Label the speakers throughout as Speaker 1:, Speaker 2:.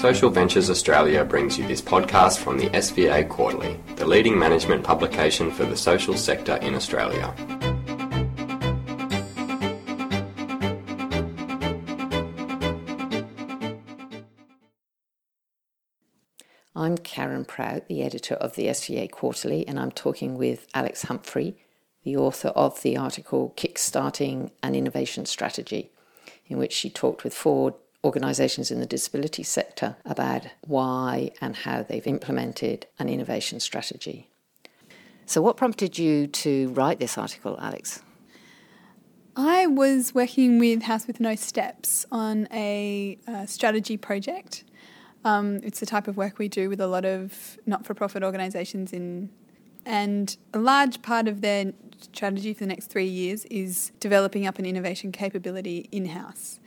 Speaker 1: Social Ventures Australia brings you this podcast from the SVA Quarterly, the leading management publication for the social sector in Australia.
Speaker 2: I'm Karen Prout, the editor of the SVA Quarterly, and I'm talking with Alex Humphrey, the author of the article Kickstarting an Innovation Strategy, in which she talked with four organisations in the disability sector about why and how they've implemented an innovation strategy. So, what prompted you to write this article, Alex?
Speaker 3: I was working with House with No Steps on a, uh, strategy project. Um, it's the type of work we do with a lot of not-for-profit organisations in, and a large part of their strategy for the next three years is developing up an innovation capability in-house.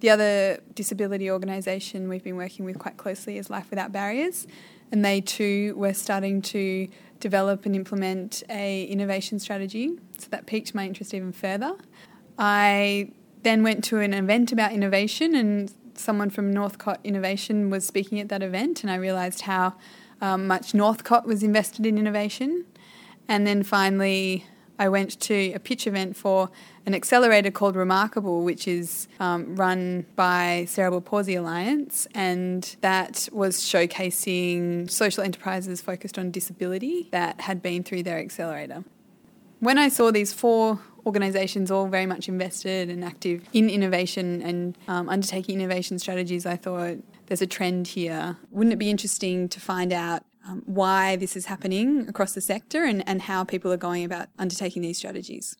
Speaker 3: The other disability organisation we've been working with quite closely is Life Without Barriers, and they too were starting to develop and implement a innovation strategy. So that piqued my interest even further. I then went to an event about innovation, and someone from Northcott Innovation was speaking at that event, and I realised how um, much Northcott was invested in innovation. And then finally, I went to a pitch event for an accelerator called Remarkable, which is um, run by Cerebral Palsy Alliance, and that was showcasing social enterprises focused on disability that had been through their accelerator. When I saw these four organisations all very much invested and active in innovation and um, undertaking innovation strategies, I thought there's a trend here. Wouldn't it be interesting to find out um, why this is happening across the sector and, and how people are going about undertaking these strategies.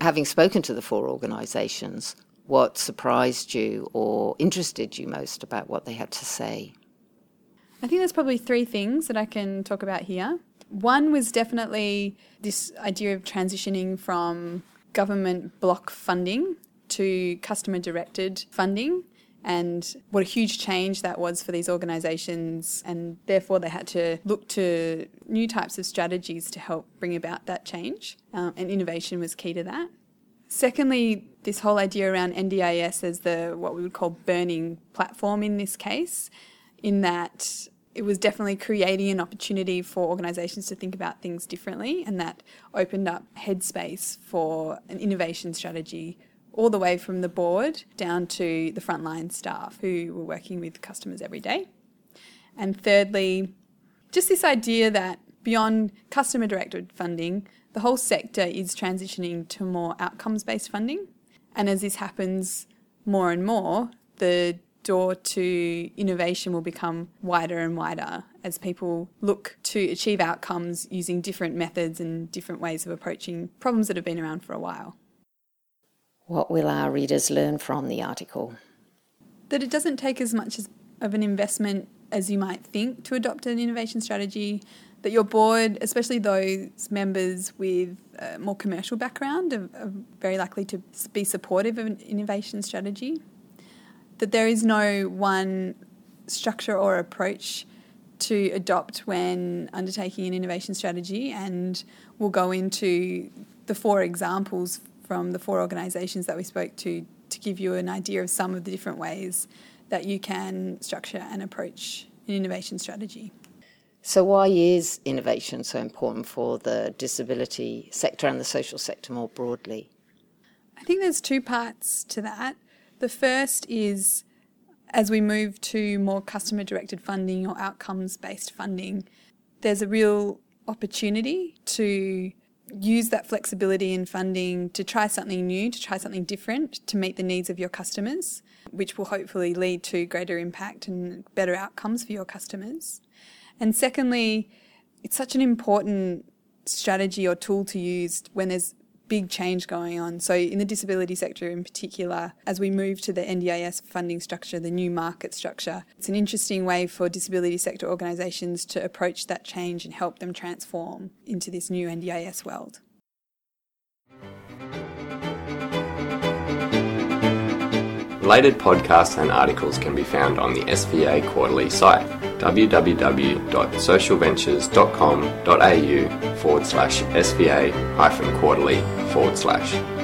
Speaker 2: Having spoken to the four organisations, what surprised you or interested you most about what they had to say?
Speaker 3: I think there's probably three things that I can talk about here. One was definitely this idea of transitioning from government block funding to customer directed funding and what a huge change that was for these organisations. And therefore, they had to look to new types of strategies to help bring about that change. Um, and innovation was key to that. Secondly, this whole idea around NDIS as the what we would call burning platform in this case, in that it was definitely creating an opportunity for organisations to think about things differently, and that opened up headspace for an innovation strategy all the way from the board down to the frontline staff who were working with customers every day. And thirdly, just this idea that beyond customer directed funding, the whole sector is transitioning to more outcomes based funding. And as this happens more and more, the door to innovation will become wider and wider as people look to achieve outcomes using different methods and different ways of approaching problems that have been around for a while.
Speaker 2: What will our readers learn from the article?
Speaker 3: That it doesn't take as much of an investment as you might think to adopt an innovation strategy. That your board, especially those members with a more commercial background, are, are very likely to be supportive of an innovation strategy. That there is no one structure or approach to adopt when undertaking an innovation strategy, and we'll go into the four examples from the four organisations that we spoke to to give you an idea of some of the different ways that you can structure and approach an innovation strategy.
Speaker 2: So, why is innovation so important for the disability sector and the social sector more broadly?
Speaker 3: I think there's two parts to that. The first is as we move to more customer directed funding or outcomes based funding, there's a real opportunity to use that flexibility in funding to try something new, to try something different to meet the needs of your customers, which will hopefully lead to greater impact and better outcomes for your customers. And secondly, it's such an important strategy or tool to use when there's big change going on. So, in the disability sector in particular, as we move to the NDIS funding structure, the new market structure, it's an interesting way for disability sector organisations to approach that change and help them transform into this new NDIS world.
Speaker 1: Related podcasts and articles can be found on the SVA Quarterly site www.socialventures.com.au forward slash SVA hyphen quarterly forward slash.